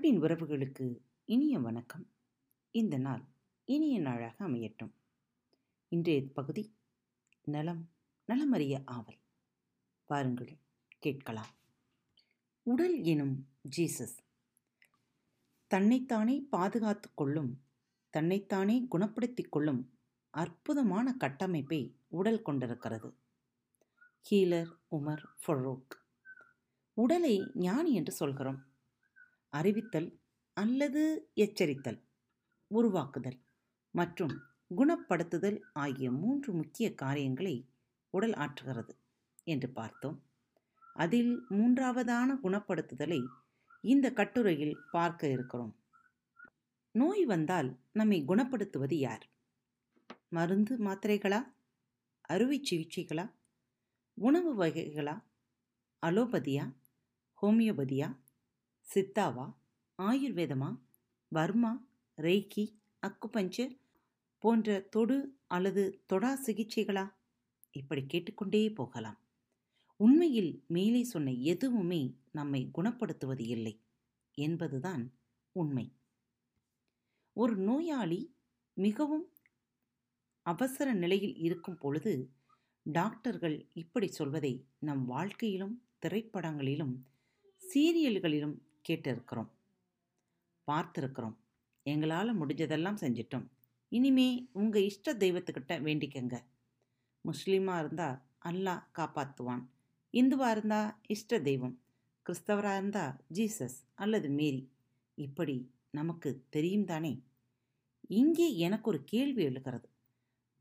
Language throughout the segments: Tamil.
அன்பின் உறவுகளுக்கு இனிய வணக்கம். இந்த நாள் இனிய நாளாக அமையட்டும். இன்றைய பகுதி நலம் நலமறிய ஆவல். பாருங்கள் கேட்கலாம். உடல் எனும் ஜீசஸ். தன்னைத்தானே பாதுகாத்து கொள்ளும் தன்னைத்தானே குணப்படுத்திக் கொள்ளும் அற்புதமான கட்டமைப்பை உடல் கொண்டிருக்கிறது. ஹீலர் உமர் ஃபொரோக். உடலை ஞானி என்று சொல்கிறோம். அறிவித்தல் அல்லது எச்சரித்தல் உருவாக்குதல் மற்றும் குணப்படுத்துதல் ஆகிய மூன்று முக்கிய காரியங்களை உடல் ஆற்றுகிறது என்று பார்த்தோம். அதில் மூன்றாவதான குணப்படுத்துதலை இந்த கட்டுரையில் பார்க்க இருக்கிறோம். நோய் வந்தால் நம்மை குணப்படுத்துவது யார்? மருந்து மாத்திரைகளா? அறுவை சிகிச்சைகளா? உணவு வகைகளா? அலோபதியா? ஹோமியோபதியா? சித்தாவா? ஆயுர்வேதமா? வர்மா? ரெய்கி? அக்குபஞ்சர் போன்ற தொடு அல்லது தொடா சிகிச்சைகளா? இப்படி கேட்டுக்கொண்டே போகலாம். உண்மையில் மேலே சொன்ன எதுவுமே நம்மை குணப்படுத்துவது இல்லை என்பதுதான் உண்மை. ஒரு நோயாளி மிகவும் அவசர நிலையில் இருக்கும் பொழுது டாக்டர்கள் இப்படி சொல்வதை நம் வாழ்க்கையிலும் திரைப்படங்களிலும் சீரியல்களிலும் கேட்டிருக்கிறோம். பார்த்துருக்கிறோம். எங்களால் முடிஞ்சதெல்லாம் செஞ்சிட்டோம். இனிமே உங்கள் இஷ்ட தெய்வத்துக்கிட்ட வேண்டிக்கங்க. முஸ்லீமாக இருந்தால் அல்லாஹ் காப்பாற்றுவான் இந்துவாக இருந்தால் இஷ்ட தெய்வம். கிறிஸ்தவராக இருந்தால் ஜீசஸ் அல்லது மேரி. இப்படி நமக்கு தெரியும் தானே? இங்கே எனக்கு ஒரு கேள்வி எழுகிறது.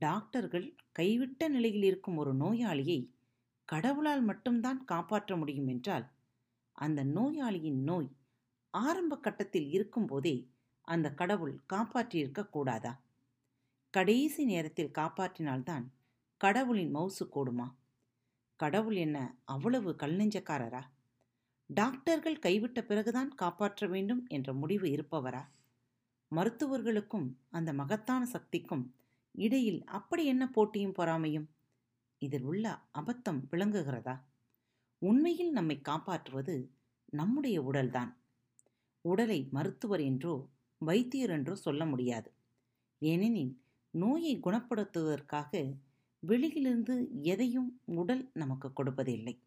டாக்டர்கள் கைவிட்ட நிலையில் இருக்கும் ஒரு நோயாளியை கடவுளால் மட்டும்தான் காப்பாற்ற முடியும் என்றால் அந்த நோயாளியின் நோய் ஆரம்ப கட்டத்தில் இருக்கும்போதே அந்த கடவுள் காப்பாற்றியிருக்க கூடாதா? கடைசி நேரத்தில் காப்பாற்றினால்தான் கடவுளின் மவுசு கூடுமா? கடவுள் என்ன அவ்வளவு கல்நெஞ்சக்காரரா? டாக்டர்கள் கைவிட்ட பிறகுதான் காப்பாற்ற வேண்டும் என்ற முடிவு இருப்பவரா? மருத்துவர்களுக்கும் அந்த மகத்தான சக்திக்கும் இடையில் அப்படி என்ன போட்டியும் பொறாமையும்? இதில் உள்ள அபத்தம் விளங்குகிறதா? உண்மையில் நம்மை காப்பாற்றுவது நம்முடைய உடல்தான். உடலை மருத்துவர் என்றோ வைத்தியர் என்றோ சொல்ல முடியாது. ஏனெனில் நோயை குணப்படுத்துவதற்காக வெளியிலிருந்து எதையும் உடல் நமக்கு கொடுப்பதில்லை.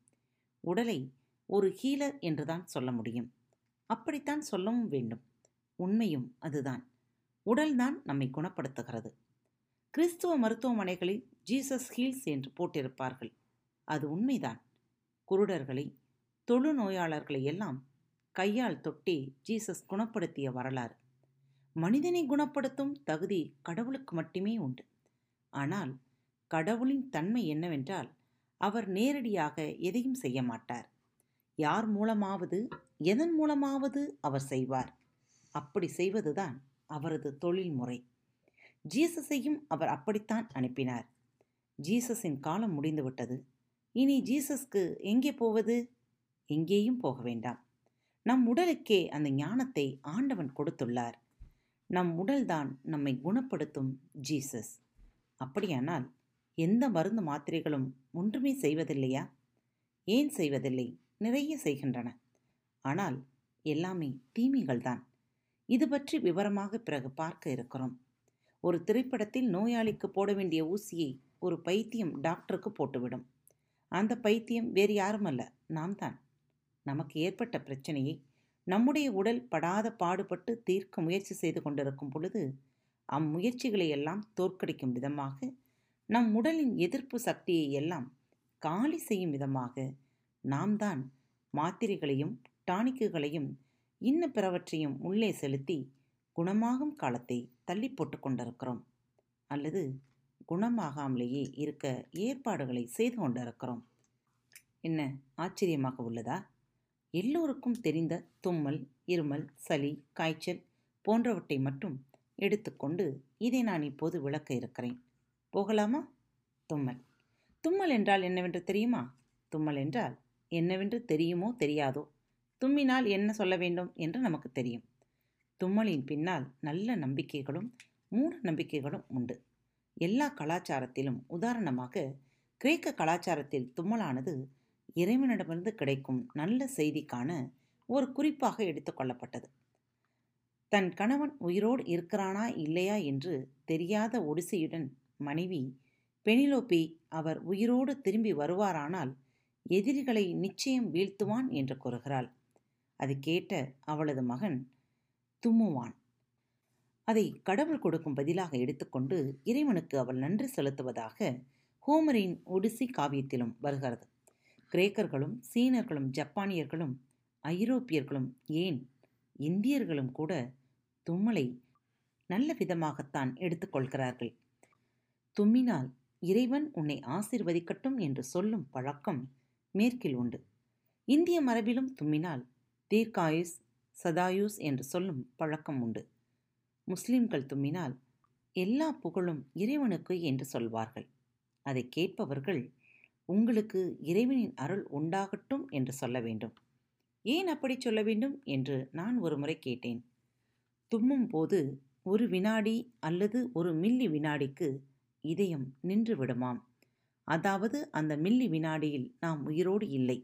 உடலை ஒரு ஹீலர் என்றுதான் சொல்ல முடியும். அப்படித்தான் சொல்லவும் வேண்டும். உண்மையும் அதுதான். உடல்தான் நம்மை குணப்படுத்துகிறது. கிறிஸ்துவ மருத்துவமனைகளில் ஜீசஸ் ஹீல்ஸ் என்று போட்டிருப்பார்கள். அது உண்மைதான். குருடர்களை தொழுநோயாளர்களை எல்லாம் கையால் தொட்டி ஜீசஸ் குணப்படுத்திய வரலாறு. மனிதனை குணப்படுத்தும் தகுதி கடவுளுக்கு மட்டுமே உண்டு. ஆனால் கடவுளின் தன்மை என்னவென்றால் அவர் நேரடியாக எதையும் செய்ய மாட்டார். யார் மூலமாவது எதன் மூலமாவது அவர் செய்வார். அப்படி செய்வதுதான் அவரது தொழில் முறை. ஜீசஸையும் அவர் அப்படித்தான் அனுப்பினார். ஜீசஸின் காலம் முடிந்துவிட்டது. இனி ஜீசஸ்க்கு எங்கே போவது? எங்கேயும் போக வேண்டாம். நம் உடலுக்கே அந்த ஞானத்தை ஆண்டவன் கொடுத்துள்ளார். நம் உடல்தான் நம்மை குணப்படுத்தும் ஜீசஸ். அப்படியானால் எந்த மருந்து மாத்திரைகளும் ஒன்றுமே செய்வதில்லையா? ஏன் செய்வதில்லை? நிறைய செய்கின்றன. ஆனால் எல்லாமே தீமைகள்தான். இது பற்றி விவரமாக பிறகு பார்க்க இருக்கிறோம். ஒரு திரைப்படத்தில் நோயாளிக்கு போட வேண்டிய ஊசியை ஒரு பைத்தியம் டாக்டருக்கு போட்டுவிடும். அந்த பைத்தியம் வேறு யாரும் அல்ல நாம் தான் நமக்கு ஏற்பட்ட பிரச்சனையை நம்முடைய உடல் படாத பாடுபட்டு தீர்க்க முயற்சி செய்து கொண்டிருக்கும் பொழுது அம்முயற்சிகளை எல்லாம் தோற்கடிக்கும் விதமாக நம் உடலின் எதிர்ப்பு சக்தியை எல்லாம் காலி செய்யும் விதமாக நாம் தான் மாத்திரைகளையும் டானிக்குகளையும் இன்ன பிறவற்றையும் உள்ளே செலுத்தி குணமாகும் காலத்தை தள்ளி போட்டு கொண்டிருக்கிறோம். அல்லது குணமாகாமலேயே இருக்க ஏற்பாடுகளை செய்து கொண்டிருக்கிறோம். என்ன ஆச்சரியமாக உள்ளதா? எல்லோருக்கும் தெரிந்த தும்மல் இருமல் சளி காய்ச்சல் போன்றவற்றை மட்டும் எடுத்துக்கொண்டு இதை நான் இப்போது விளக்க இருக்கிறேன். போகலாமா? தும்மல். தும்மல் என்றால் என்னவென்று தெரியுமா? தும்மல் என்றால் என்னவென்று தெரியுமோ தெரியாதோ? தும்மினால் என்ன சொல்ல வேண்டும் என்று நமக்கு தெரியும். தும்மலின் பின்னால் நல்ல நம்பிக்கைகளும் மூட நம்பிக்கைகளும் உண்டு. எல்லா கலாச்சாரத்திலும் உதாரணமாக கிரேக்க கலாச்சாரத்தில் தும்மலானது இறைவனிடமிருந்து கிடைக்கும் நல்ல செய்திக்கான ஒரு குறிப்பாக எடுத்துக்கொள்ளப்பட்டது தன் கணவன் உயிரோடு இருக்கிறானா இல்லையா என்று தெரியாத ஒடிசையுடன் மனைவி பெனிலோபி அவர் உயிரோடு திரும்பி வருவாரானால் எதிரிகளை நிச்சயம் வீழ்த்துவான் என்று கூறுகிறாள். அது கேட்ட அவளது மகன் தும்முவான். அதை கடவுள் கொடுக்கும் பதிலாக எடுத்துக்கொண்டு இறைவனுக்கு அவள் நன்றி செலுத்துவதாக ஹோமரின் ஒடிசி காவியத்திலும் வருகிறது. கிரேக்கர்களும் சீனர்களும் ஜப்பானியர்களும் ஐரோப்பியர்களும் ஏன் இந்தியர்களும் கூட தும்மலை நல்ல விதமாகத்தான் எடுத்துக்கொள்கிறார்கள் தும்மினால் இறைவன் உன்னை ஆசிர்வதிக்கட்டும் என்று சொல்லும் பழக்கம் மேற்கில் உண்டு. இந்திய மரபிலும் தும்மினால் தீர்க்காயுஸ் சதாயுஸ் என்று சொல்லும் பழக்கம் உண்டு. முஸ்லிம்கள் தும்மினால் எல்லா புகழும் இறைவனுக்கு என்று சொல்வார்கள். அதை கேட்பவர்கள் உங்களுக்கு இறைவனின் அருள் உண்டாகட்டும் என்று சொல்ல வேண்டும். ஏன் அப்படி சொல்ல வேண்டும் என்று நான் ஒரு முறை கேட்டேன். தும்மும் போது ஒரு வினாடி அல்லது ஒரு மில்லி வினாடிக்கு இதயம் நின்று விடுமாம். அதாவது அந்த மில்லி வினாடியில் நாம் உயிரோடு இல்லை.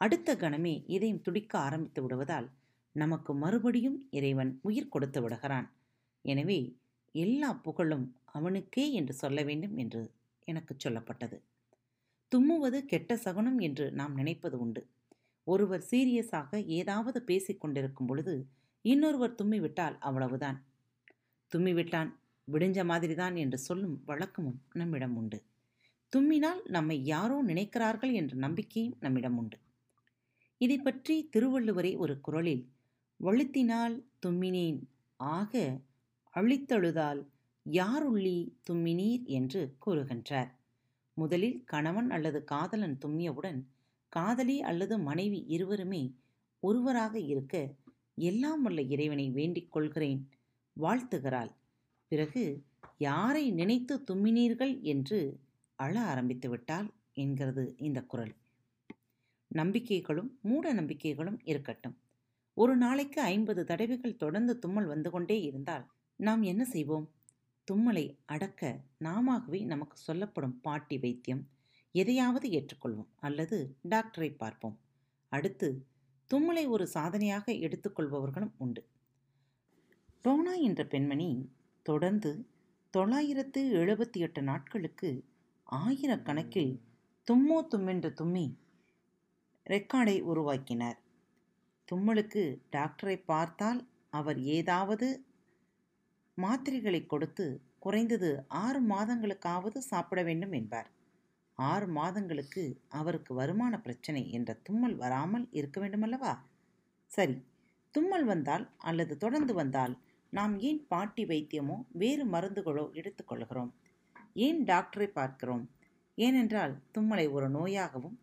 அடுத்த கணமே இதயம் துடிக்க ஆரம்பித்து விடுவதால் நமக்கு மறுபடியும் இறைவன் உயிர் கொடுத்து விடுகிறான். எனவே எல்லா புகழும் அவனுக்கே என்று சொல்ல வேண்டும் என்று எனக்கு சொல்லப்பட்டது. தும்முவது கெட்ட சகுனம் என்று நாம் நினைப்பது உண்டு. ஒருவர் சீரியஸாக ஏதாவது பேசிக் கொண்டிருக்கும் பொழுது இன்னொருவர் தும்மிவிட்டால் அவ்வளவுதான். தும்மிவிட்டான் விடிஞ்ச மாதிரிதான் என்று சொல்லும் வழக்கமும் நம்மிடம் உண்டு. தும்மினால் நம்மை யாரோ நினைக்கிறார்கள் என்ற நம்பிக்கையும் நம்மிடம் உண்டு. இதை பற்றி திருவள்ளுவரே ஒரு குரலில் வழுத்தினால் தும்மினேன் ஆக அழித்தழுதால் யாருள்ளி தும்மினீர்? என்று கூறுகின்றார். முதலில் கணவன் அல்லது காதலன் தும்மியவுடன் காதலி அல்லது மனைவி இருவருமே ஒருவராக இருக்க எல்லாம் வல்ல இறைவனை வேண்டிக் கொள்கிறேன் வாழ்த்துகிறாள். பிறகு யாரை நினைத்து தும்மினீர்கள் என்று அழ ஆரம்பித்து விட்டால் என்கிறது இந்த குரல். நம்பிக்கைகளும் மூட நம்பிக்கைகளும் இருக்கட்டும். ஒரு நாளைக்கு ஐம்பது தடவைகள் தொடர்ந்து தும்மல் வந்து கொண்டே இருந்தால் நாம் என்ன செய்வோம்? தும்மலை அடக்க நாமாகவே நமக்கு சொல்லப்படும் பாட்டி வைத்தியம் எதையாவது ஏற்றுக்கொள்வோம் அல்லது டாக்டரை பார்ப்போம். அடுத்து தும்மலை ஒரு சாதனையாக எடுத்துக்கொள்பவர்களும் உண்டு. டோனா என்ற பெண்மணி தொடர்ந்து தொள்ளாயிரத்து எழுபத்தி எட்டு நாட்களுக்கு ஆயிரக்கணக்கில் தும்மோ தும்மென்று தும்மி ரெக்கார்டை உருவாக்கினார். தும்மலுக்கு டாக்டரை பார்த்தால் அவர் ஏதாவது மாத்திரைகளை கொடுத்து குறைந்தது ஆறு மாதங்களுக்காவது சாப்பிட வேண்டும் என்பார். ஆறு மாதங்களுக்கு அவருக்கு வருமான பிரச்சனை என்ற தும்மல் வராமல் இருக்க வேண்டுமல்லவா? சரி தும்மல் வந்தால் அல்லது தொடர்ந்து வந்தால் நாம் ஏன் பாட்டி வைத்தியமோ வேறு மருந்துகளோ எடுத்துக்கொள்கிறோம் ஏன் டாக்டரை பார்க்கிறோம்? ஏனென்றால் தும்மலை ஒரு நோயாகவும்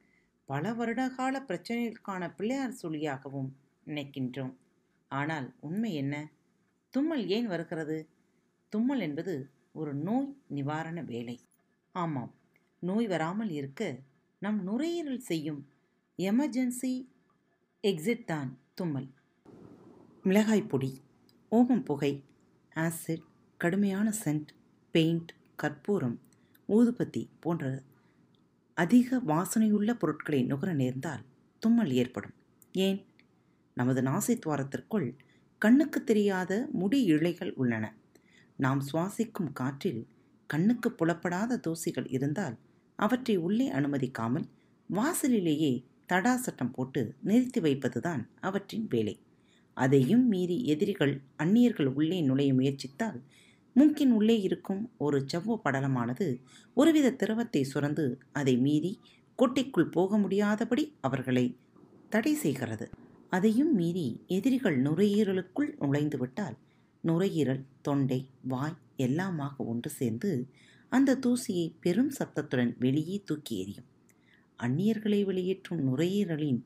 பல வருடகால பிரச்சனைகளுக்கான பிள்ளையார் சுழியாகவும் நினைக்கின்றோம். ஆனால் உண்மை என்ன? தும்மல் ஏன் வருகிறது? தும்மல் என்பது ஒரு நோய் நிவாரண வேலை. ஆமாம் நோய் வராமல் இருக்க நம் நுரையீரல் செய்யும் எமர்ஜென்சி எக்ஸிட் தான் தும்மல். மிளகாய் பொடி ஓமம் புகை ஆசிட் கடுமையான சென்ட் பெயிண்ட் கற்பூரம் ஊதுபத்தி போன்ற அதிக வாசனையுள்ள பொருட்களை நுகர நேர்ந்தால் தும்மல் ஏற்படும். ஏன்? நமது நாசித்துவாரத்திற்குள் கண்ணுக்கு தெரியாத முடி இழைகள் உள்ளன. நாம் சுவாசிக்கும் காற்றில் கண்ணுக்கு புலப்படாத தூசிகள் இருந்தால் அவற்றை உள்ளே அனுமதிக்காமல் வாசலிலேயே தடா சட்டம் போட்டு நிறுத்தி வைப்பதுதான் அவற்றின் வேலை. அதையும் மீறி எதிரிகள் அந்நியர்கள் உள்ளே நுழைய முயற்சித்தால் மூக்கின் உள்ளே இருக்கும் ஒரு செவ்வ படலமானது ஒருவித திரவத்தை சுரந்து அதை மீறி கோட்டைக்குள் போக முடியாதபடி அவர்களை தடை செய்கிறது. அதையும் மீறி எதிரிகள் நுரையீரலுக்குள் நுழைந்துவிட்டால் நுரையீரல் தொண்டை வாய் எல்லாமாக ஒன்று சேர்ந்து அந்த தூசியை பெரும் சத்தத்துடன் வெளியே தூக்கி எறியும். அந்நியர்களை வெளியேற்றும் நுரையீரலின்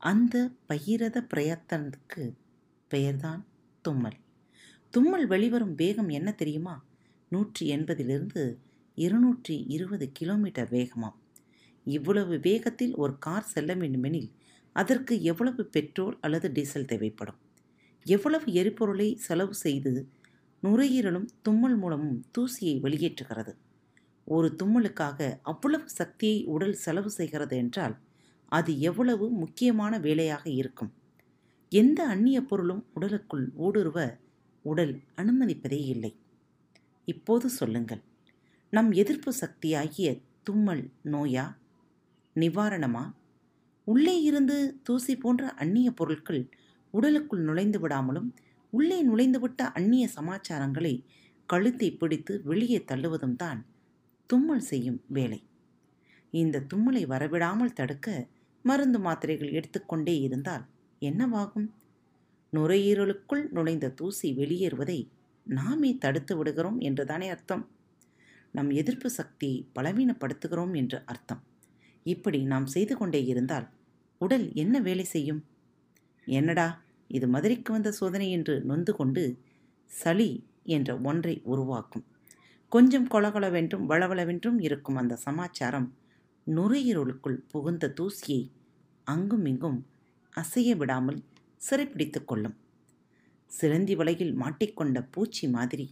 அந்த பகிரத பிரயத்தனத்துக்கு பெயர்தான் தும்மல். தும்மல் வெளிவரும் வேகம் என்ன தெரியுமா? நூற்றி எண்பதிலிருந்து இருநூற்றி இருபது கிலோமீட்டர் வேகமாம். இவ்வளவு வேகத்தில் ஒரு கார் செல்ல வேண்டுமெனில் அதற்கு எவ்வளவு பெட்ரோல் அல்லது டீசல் தேவைப்படும்? எவ்வளவு எரிபொருளை செலவு செய்து நுரையீரலும் தும்மல் மூலமும் தூசியை வெளியேற்றுகிறது? ஒரு தும்மலுக்காக அவ்வளவு சக்தியை உடல் செலவு செய்கிறது என்றால் அது எவ்வளவு முக்கியமான வேலையாக இருக்கும்? எந்த அந்நிய பொருளும் உடலுக்குள் ஊடுருவ உடல் அனுமதிப்பதே இல்லை. இப்போது சொல்லுங்கள். நம் எதிர்ப்பு சக்தியாகிய தும்மல் நோயா நிவாரணமா? உள்ளே இருந்து தூசி போன்ற அந்நிய பொருட்கள் உடலுக்குள் நுழைந்து விடாமலும் உள்ளே நுழைந்துவிட்ட அந்நிய சமாச்சாரங்களை கழுத்தை பிடித்து வெளியே தள்ளுவதும் தான் தும்மல் செய்யும் வேலை. இந்த தும்மலை வரவிடாமல் தடுக்க மருந்து மாத்திரைகள் எடுத்துக்கொண்டே இருந்தால் என்னவாகும்? நுரையீரலுக்குள் நுழைந்த தூசி வெளியேறுவதை நாமே தடுத்து விடுகிறோம் என்றுதானே அர்த்தம்? நம் எதிர்ப்பு சக்தியை பலவீனப்படுத்துகிறோம் என்று அர்த்தம். இப்படி நாம் செய்து கொண்டே இருந்தால் உடல் என்ன வேலை செய்யும்? என்னடா இது மதுரைக்கு வந்த சோதனை என்று நொந்து கொண்டு சளி என்ற ஒன்றை உருவாக்கும். கொஞ்சம் கொலகொலவென்றும் வளவளவென்றும் இருக்கும் அந்த சமாச்சாரம் நுரையீரலுக்குள் புகுந்த தூசியை அங்கும் இங்கும் அசைய விடாமல் சிறைப்பிடித்து கொள்ளும். சிலந்தி வலையில் மாட்டிக்கொண்ட பூச்சி மாதிரி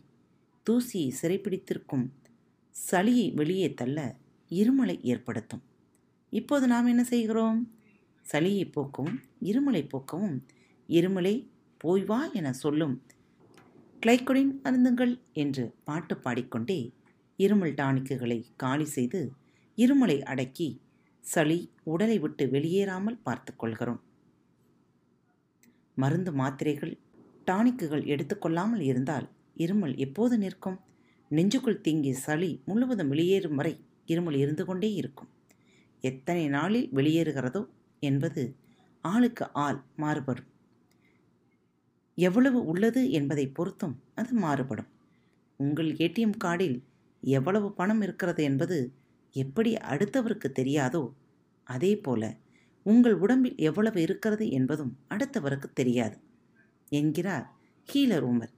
தூசியை சிறைப்பிடித்திருக்கும் சளியை வெளியே தள்ள இருமலை ஏற்படுத்தும். இப்போது நாம் என்ன செய்கிறோம்? சளியை போக்கவும் இருமலை போக்கவும் இருமலை போய் வா என சொல்லும். கிளைக்கொடின் அருந்துங்கள் என்று பாட்டு பாடிக்கொண்டே இருமல் டானிக்குகளை காலி செய்து இருமலை அடக்கி சளி உடலை விட்டு வெளியேறாமல் பார்த்து கொள்கிறோம். மருந்து மாத்திரைகள் டானிக்குகள் எடுத்துக்கொள்ளாமல் இருந்தால் இருமல் எப்போது நிற்கும்? நெஞ்சுக்குள் தீங்கிய சளி முழுவதும் வெளியேறும் வரை இருமல் இருந்து கொண்டே இருக்கும். எத்தனை நாளில் வெளியேறுகிறதோ என்பது ஆளுக்கு ஆள் மாறுபடும். எவ்வளவு உள்ளது என்பதை பொறுத்தும் அது மாறுபடும். உங்கள் ஏடிஎம் கார்டில் எவ்வளவு பணம் இருக்கிறது என்பது எப்படி அடுத்தவருக்கு தெரியாதோ அதே போல உங்கள் உடம்பில் எவ்வளவு இருக்கிறது என்பதும் அடுத்தவருக்கு தெரியாது என்கிறார் ஹீலர் உமர்.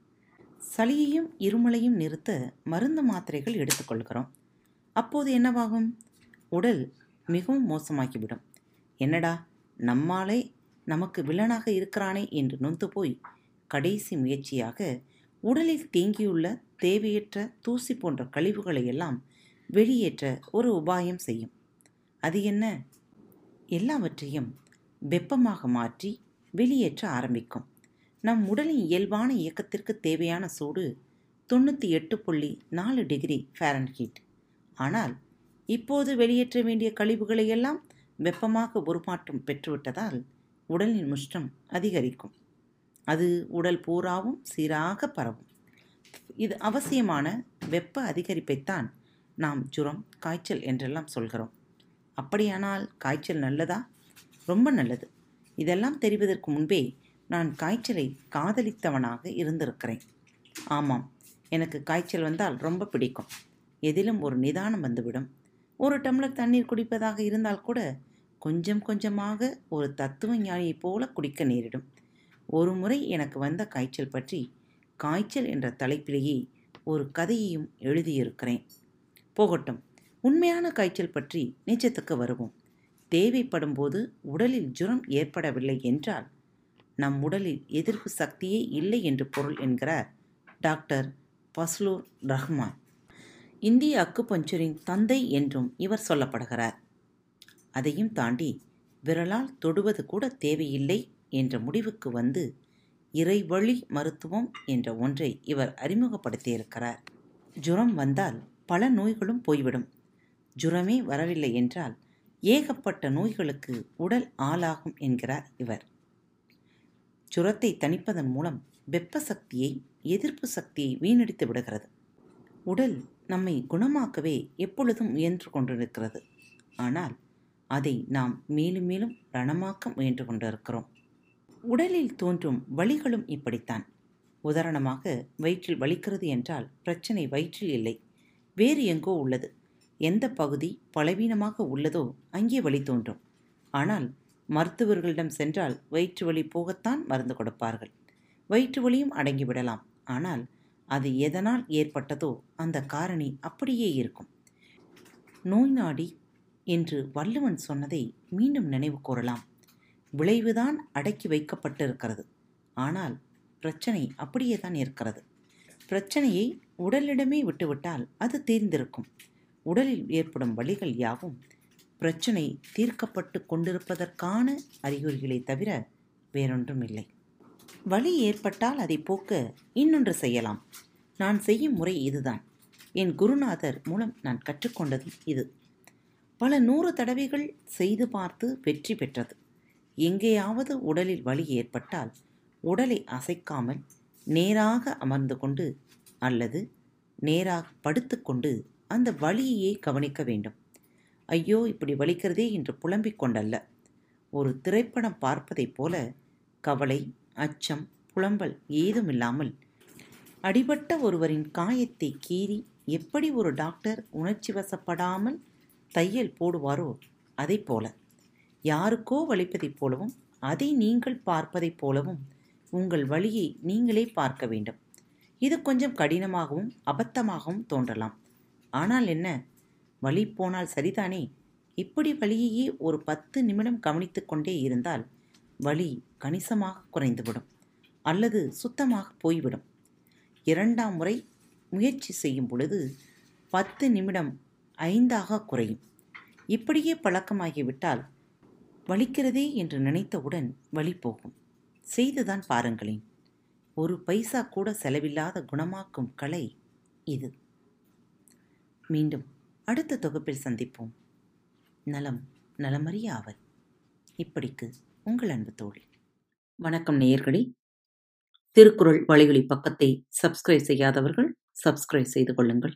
சளியையும் இருமலையும் நிறுத்த மருந்து மாத்திரைகள் எடுத்துக்கொள்கிறோம் அப்போது என்னவாகும்? உடல் மிகவும் மோசமாகிவிடும். என்னடா நம்மாலே நமக்கு வில்லனாக இருக்கிறானே என்று நொந்து போய் கடைசி முயற்சியாக உடலில் தேங்கியுள்ள தேவையற்ற தூசி போன்ற கழிவுகளை எல்லாம் வெளியேற்ற ஒரு உபாயம் செய்யும். அது என்ன? எல்லாவற்றையும் வெப்பமாக மாற்றி வெளியேற்ற ஆரம்பிக்கும். நம் உடலின் இயல்பான இயக்கத்திற்கு தேவையான சூடு தொண்ணூற்றி எட்டு புள்ளி நாலு டிகிரி ஃபேரன்ஹீட். ஆனால் இப்போது வெளியேற்ற வேண்டிய கழிவுகளை எல்லாம் வெப்பமாக உருமாற்றம் பெற்றுவிட்டதால் உடலின் முஷ்டம் அதிகரிக்கும். அது உடல் பூராவும் சீராக பரவும். இது அவசியமான வெப்ப அதிகரிப்பைத்தான் நாம் ஜுரம் காய்ச்சல் என்றெல்லாம் சொல்கிறோம். அப்படியானால் காய்ச்சல் நல்லதா? ரொம்ப நல்லது. இதெல்லாம் தெரிவதற்கு முன்பே நான் காய்ச்சலை காதலித்தவனாக இருந்திருக்கிறேன். ஆமாம் எனக்கு காய்ச்சல் வந்தால் ரொம்ப பிடிக்கும். எதிலும் ஒரு நிதானம் வந்துவிடும். ஒரு டம்ளர் தண்ணீர் குடிப்பதாக இருந்தால் கூட கொஞ்சம் கொஞ்சமாக ஒரு தத்துவ ஞானியைப் போல குடிக்க நேரிடும். ஒரு முறை எனக்கு வந்த காய்ச்சல் பற்றி காய்ச்சல் என்ற தலைப்பிலேயே ஒரு கதையையும் எழுதியிருக்கிறேன். போகட்டும் உண்மையான காய்ச்சல் பற்றி நிஜத்துக்கு வருவோம். தேவைப்படும் போது உடலில் ஜுரம் ஏற்படவில்லை என்றால் நம் உடலில் எதிர்ப்பு சக்தியே இல்லை என்று பொருள் என்கிறார் டாக்டர் பஸ்லூர் ரஹ்மான். இந்திய அக்குபஞ்சரின் தந்தை என்றும் இவர் சொல்லப்படுகிறார். அதையும் தாண்டி விரலால் தொடுவது கூட தேவையில்லை என்ற முடிவுக்கு வந்து இறைவழி மருத்துவம் என்ற ஒன்றை இவர் அறிமுகப்படுத்தியிருக்கிறார். ஜுரம் வந்தால் பல நோய்களும் போய்விடும். ஜுரமே வரவில்லை என்றால் ஏகப்பட்ட நோய்களுக்கு உடல் ஆளாகும் என்கிறார் இவர். ஜுரத்தை தணிப்பதன் மூலம் வெப்ப சக்தியை எதிர்ப்பு சக்தியை வீணடித்து விடுகிறது. உடல் நம்மை குணமாக்கவே எப்பொழுதும் முயன்று கொண்டிருக்கிறது. ஆனால் அதை நாம் மேலும் மேலும் ரணமாக்க முயன்று கொண்டிருக்கிறோம். உடலில் தோன்றும் வலிகளும் இப்படித்தான். உதாரணமாக வயிற்றில் வலிக்கிறது என்றால் பிரச்சனை வயிற்றில் இல்லை. வேறு எங்கோ உள்ளது. எந்த பகுதி பலவீனமாக உள்ளதோ அங்கே வலி தோன்றும். ஆனால் மருத்துவர்களிடம் சென்றால் வயிற்று வலி போகத்தான் மருந்து கொடுப்பார்கள். வயிற்று வலியும் அடங்கிவிடலாம். ஆனால் அது எதனால் ஏற்பட்டதோ அந்த காரணி அப்படியே இருக்கும். நோய் நாடி என்று வள்ளுவன் சொன்னதை மீண்டும் நினைவு கூறலாம். விளைவுதான் அடக்கி வைக்கப்பட்டிருக்கிறது. ஆனால் பிரச்சனை அப்படியே தான் இருக்கிறது. பிரச்சனையை உடலிடமே விட்டுவிட்டால் அது தீர்ந்திருக்கும். உடலில் ஏற்படும் வழிகள் யாவும் பிரச்சனை தீர்க்கப்பட்டு கொண்டிருப்பதற்கான அறிகுறிகளை தவிர வேறொன்றும் இல்லை. வலி ஏற்பட்டால் அதை போக்க இன்னொன்று செய்யலாம். நான் செய்யும் முறை இதுதான். என் குருநாதர் மூலம் நான் கற்றுக்கொண்டது இது. பல நூறு தடவைகள் செய்து பார்த்து வெற்றி பெற்றது. எங்கேயாவது உடலில் வலி ஏற்பட்டால் உடலை அசைக்காமல் நேராக அமர்ந்து கொண்டு அல்லது நேராக படுத்துக்கொண்டு அந்த வலியையே கவனிக்க வேண்டும். ஐயோ இப்படி வலிக்கிறதே என்று புலம்பிக் கொண்டல்ல. ஒரு திரைப்படம் பார்ப்பதைப் போல கவலை அச்சம் புலம்பல் ஏதுமில்லாமல் அடிபட்ட ஒருவரின் காயத்தை கீறி எப்படி ஒரு டாக்டர் உணர்ச்சி வசப்படாமல் தையல் போடுவாரோ? அதை போல. யாருக்கோ வலிப்பதைப் போலவும் அதை நீங்கள் பார்ப்பதைப் போலவும் உங்கள் வழியை நீங்களே பார்க்க வேண்டும். இது கொஞ்சம் கடினமாகவும் அபத்தமாகவும் தோன்றலாம். ஆனால் என்ன? வழி போனால் சரிதானே? இப்படி வழியையே ஒரு பத்து நிமிடம் கவனித்து கொண்டே இருந்தால் வலி கணிசமாக குறைந்துவிடும் அல்லது சுத்தமாக போய்விடும். இரண்டாம் முறை முயற்சி செய்யும் பொழுது பத்து நிமிடம் ஐந்தாக குறையும். இப்படியே பழக்கமாகிவிட்டால் வலிக்கிறதே என்று நினைத்தவுடன் வலி போகும். செய்துதான் பாருங்களேன். ஒரு பைசா கூட செலவில்லாத குணமாக்கும் கலை இது. மீண்டும் அடுத்த தொகுப்பில் சந்திப்போம். நலம் நலமறிய ஆவல் இப்படிக்கு உங்கள் அன்பு தோழி. வணக்கம் நேயர்களே. திருக்குறள் வழிகளி பக்கத்தை சப்ஸ்கிரைப் செய்யாதவர்கள் சப்ஸ்கிரைப் செய்து கொள்ளுங்கள்.